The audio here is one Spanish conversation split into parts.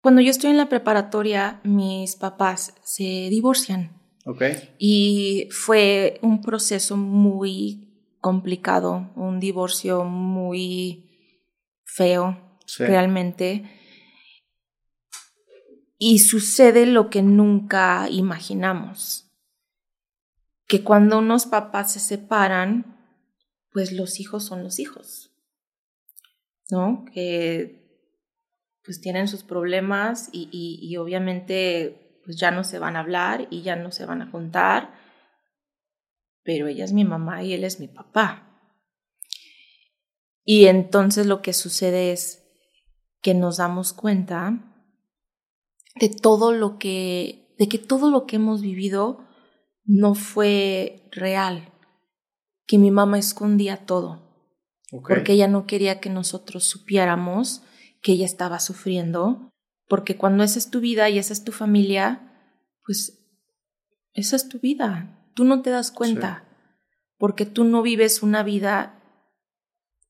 Cuando yo estoy en la preparatoria, mis papás se divorcian. Ok. Y fue un proceso muy complicado, un divorcio muy feo, Sí. realmente. Y sucede lo que nunca imaginamos, que cuando unos papás se separan, pues los hijos son los hijos, ¿no? Que pues tienen sus problemas y, y- y obviamente pues ya no se van a hablar y ya no se van a juntar, pero ella es mi mamá y él es mi papá. Y entonces lo que sucede es que nos damos cuenta de todo lo que, de que todo lo que hemos vivido no fue real, que mi mamá escondía todo, porque ella no quería que nosotros supiéramos que ella estaba sufriendo, porque cuando esa es tu vida y esa es tu familia, pues esa es tu vida, tú no te das cuenta, porque tú no vives una vida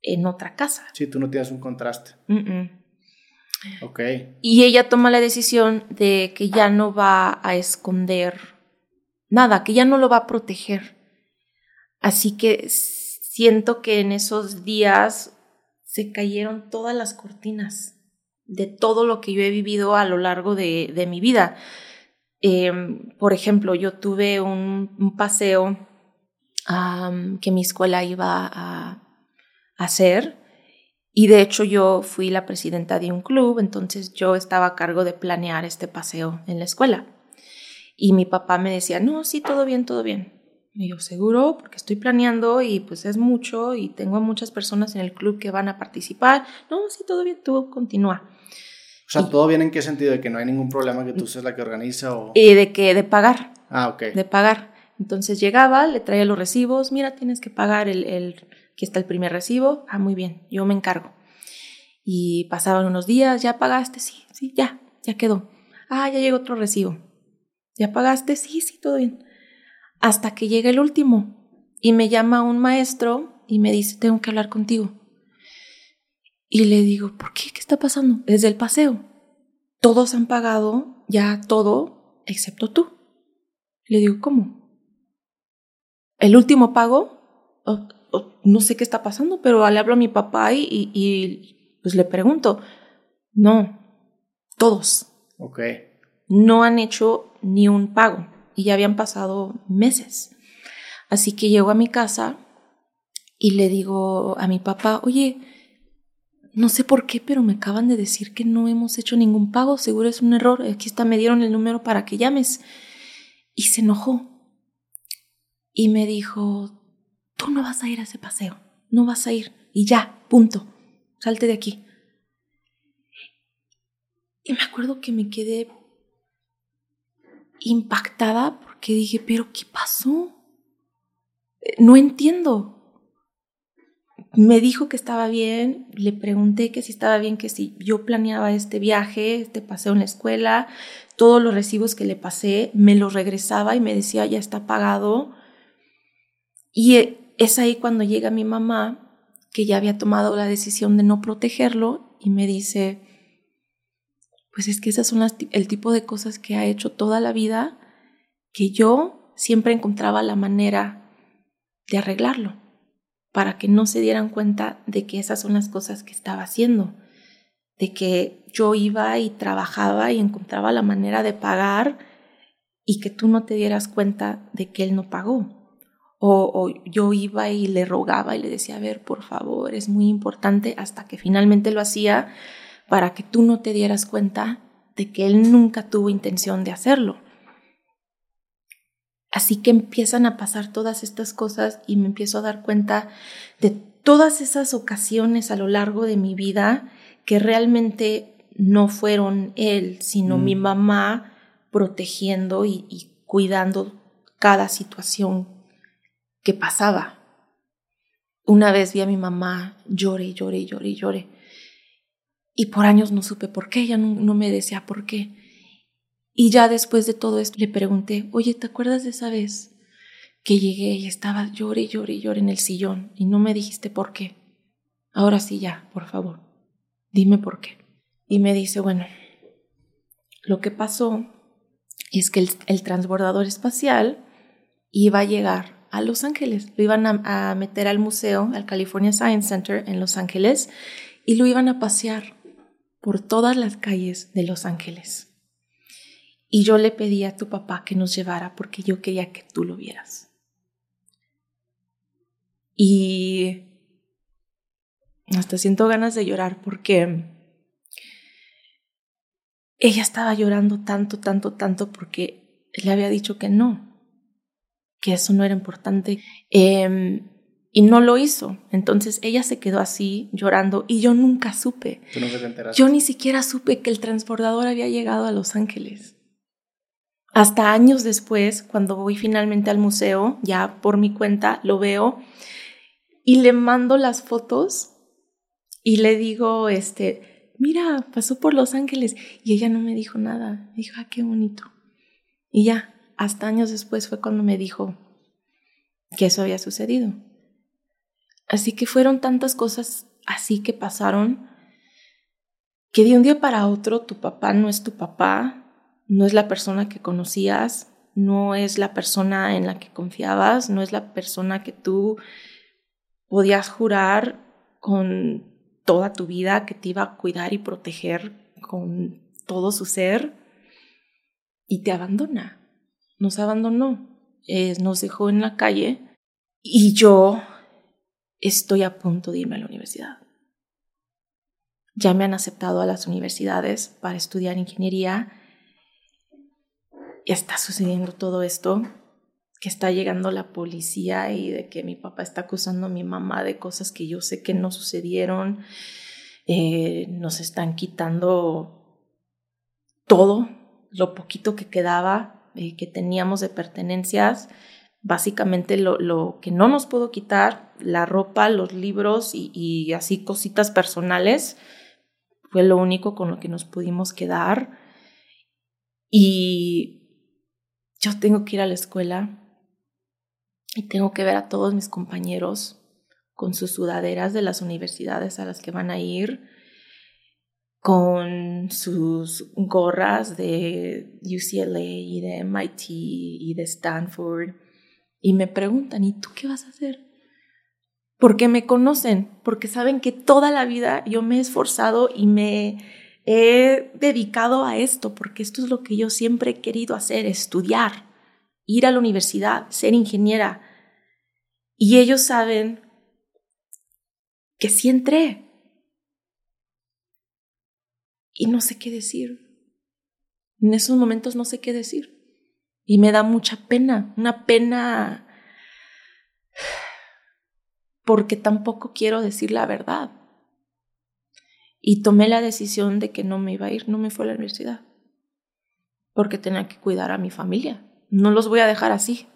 en otra casa. Sí, tú no tienes un contraste. Mm-mm. Ok. Y ella toma la decisión de que ya no va a esconder nada, que ya no lo va a proteger. Así que siento que en esos días se cayeron todas las cortinas de todo lo que yo he vivido a lo largo de, de mi vida. Eh, por ejemplo, yo tuve un, paseo que mi escuela iba a, a hacer y de hecho yo fui la presidenta de un club, entonces yo estaba a cargo de planear este paseo en la escuela. Y mi papá me decía, no, sí, todo bien, todo bien. Y yo, seguro, porque estoy planeando y pues es mucho y tengo muchas personas en el club que van a participar. No, sí, todo bien, tú continúa. O sea, Y- ¿todo bien en qué sentido? ¿De que no hay ningún problema que tú seas la que organiza o...? Y de que, de pagar, Ah, ok. de pagar. Entonces llegaba, le traía los recibos, mira, tienes que pagar el, el, aquí está el primer recibo, ah, muy bien, yo me encargo. Y pasaban unos días, ya pagaste, sí, sí, ya, ya quedó. Ah, ya llegó otro recibo. ¿Ya pagaste? Sí, sí, todo bien. Hasta que llega el último y me llama un maestro y me dice, tengo que hablar contigo. Y le digo, ¿por qué? ¿Qué está pasando? Es del paseo. Todos han pagado ya todo, excepto tú. Le digo, ¿cómo? ¿El último pago? Oh, oh, no sé qué está pasando, pero le hablo a mi papá y, y- y, pues le pregunto. No, todos Ok. no han hecho ni un pago y ya habían pasado meses. Así que llego a mi casa y le digo a mi papá, oye, no sé por qué, pero me acaban de decir que no hemos hecho ningún pago, seguro es un error, aquí está, me dieron el número para que llames. Y se enojó y me dijo, tú no vas a ir a ese paseo, no vas a ir y ya, punto, salte de aquí. Y me acuerdo que me quedé impactada porque dije, pero ¿qué pasó? Eh, No entiendo. Me dijo que estaba bien, le pregunté que si estaba bien, que si yo planeaba este viaje, este paseo en la escuela, todos los recibos que le pasé, me los regresaba y me decía, ya está pagado. Y eh, es ahí cuando llega mi mamá, que ya había tomado la decisión de no protegerlo, y me dice, pues es que esas son las, el tipo de cosas que ha hecho toda la vida que yo siempre encontraba la manera de arreglarlo para que no se dieran cuenta de que esas son las cosas que estaba haciendo, de que yo iba y trabajaba y encontraba la manera de pagar y que tú no te dieras cuenta de que él no pagó. O, o yo iba y le rogaba y le decía, a ver, por favor, es muy importante, hasta que finalmente lo hacía para que tú no te dieras cuenta de que él nunca tuvo intención de hacerlo. Así que empiezan a pasar todas estas cosas y me empiezo a dar cuenta de todas esas ocasiones a lo largo de mi vida que realmente no fueron él, sino Mm. mi mamá protegiendo y, y cuidando cada situación que pasaba. Una vez vi a mi mamá llore, llore, llore, llore. Y por años no supe por qué, ella no, me decía por qué. Y ya después de todo esto le pregunté, oye, ¿te acuerdas de esa vez que llegué y estaba llore, llore, llore en el sillón y no me dijiste por qué? Ahora sí ya, por favor, dime por qué. Y me dice, bueno, Lo que pasó es que el, transbordador espacial iba a llegar a Los Ángeles. Lo iban a, a, meter al museo, al California Science Center en Los Ángeles, y lo iban a pasear por todas las calles de Los Ángeles. Y yo le pedí a tu papá que nos llevara porque yo quería que tú lo vieras. Y hasta siento ganas de llorar porque ella estaba llorando tanto, tanto, tanto porque le había dicho que no, que eso no era importante. Em, y no lo hizo. Entonces ella se quedó así llorando y yo nunca supe. Yo ni siquiera supe que el transbordador había llegado a Los Ángeles. Hasta años después, cuando voy finalmente al museo, ya por mi cuenta, lo veo y le mando las fotos y le digo, este, mira, pasó por Los Ángeles y ella no me dijo nada. Me dijo, ah, qué bonito. Y ya, hasta años después fue cuando me dijo que eso había sucedido. Así que fueron tantas cosas así que pasaron que de un día para otro tu papá no es tu papá, no es la persona que conocías, no es la persona en la que confiabas, no es la persona que tú podías jurar con toda tu vida que te iba a cuidar y proteger con todo su ser y te abandona, nos abandonó, nos dejó en la calle y yo estoy a punto de irme a la universidad. Ya me han aceptado a las universidades para estudiar ingeniería. Está sucediendo todo esto, que está llegando la policía y de que mi papá está acusando a mi mamá de cosas que yo sé que no sucedieron, eh, nos están quitando todo, lo poquito que quedaba, eh, que teníamos de pertenencias, básicamente lo, lo, que no nos puedo quitar, la ropa, los libros y, y así cositas personales, fue lo único con lo que nos pudimos quedar. Y yo tengo que ir a la escuela y tengo que ver a todos mis compañeros con sus sudaderas de las universidades a las que van a ir, con sus gorras de UCLA y de MIT y de Stanford, y me preguntan, ¿y tú qué vas a hacer? Porque me conocen, porque saben que toda la vida yo me he esforzado y me he dedicado a esto porque esto es lo que yo siempre he querido hacer, estudiar, ir a la universidad, ser ingeniera. Y ellos saben que sí entré. Y no sé qué decir. En esos momentos no sé qué decir. Y me da mucha pena, una pena porque tampoco quiero decir la verdad y tomé la decisión de que no me iba a ir, no me fue a la universidad, porque tenía que cuidar a mi familia. No los voy a dejar así.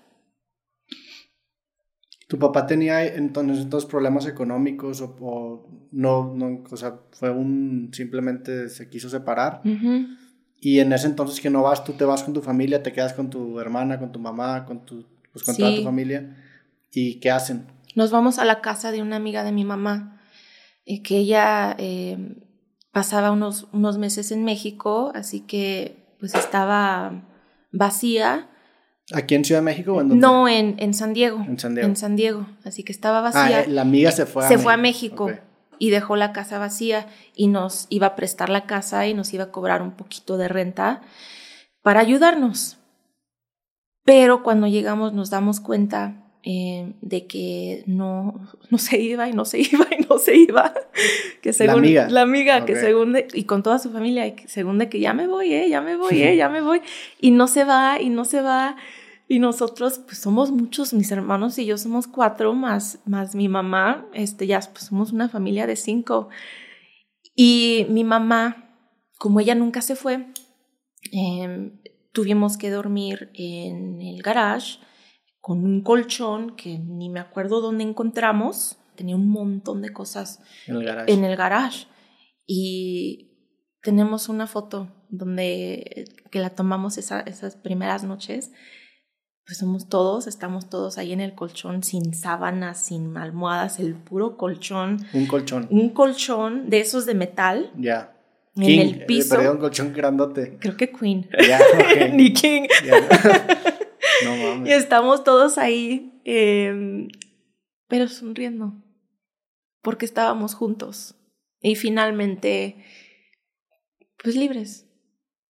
¿Tu papá tenía entonces, problemas económicos o, no, no, o sea, fue un, simplemente se quiso separar? Y en ese entonces que no vas, tú te vas con tu familia, te quedas con tu hermana, con tu mamá, con, tu, pues, con toda tu familia. ¿Y qué hacen? Nos vamos a la casa de una amiga de mi mamá eh, que ella eh, pasaba unos, unos meses en México, así que pues estaba vacía. ¿Aquí en Ciudad de México o en dónde? No, en, en San Diego. En San Diego. En San Diego. Así que estaba vacía. Ah, la amiga se fue a Se México. fue a México y dejó la casa vacía y nos iba a prestar la casa y nos iba a cobrar un poquito de renta para ayudarnos. Pero cuando llegamos nos damos cuenta eh, de que no, no se iba y no se iba y no se iba. Que según, la amiga. La amiga, que según, y con toda su familia, según de que ya me voy, eh, ya me voy, eh, ya me voy. Y no se va, y no se va. Y nosotros, pues somos muchos, mis hermanos y yo somos cuatro, más, más mi mamá, este, ya pues, somos una familia de cinco. Y mi mamá, como ella nunca se fue, em, tuvimos que dormir en el garage con un colchón que ni me acuerdo dónde encontramos. Tenía un montón de cosas en el garage. En el garage. Y tenemos una foto donde que la tomamos esas primeras noches. Pues somos todos, estamos todos ahí en el colchón sin sábanas, sin almohadas, el puro colchón. Un colchón. Un colchón de esos de metal. Ya. en el eh, piso. perdón, colchón grandote. Creo que Queen. Ya, ok. Ni King. Ya. no Y mames. estamos todos ahí, eh, pero sonriendo, porque estábamos juntos y finalmente, pues libres.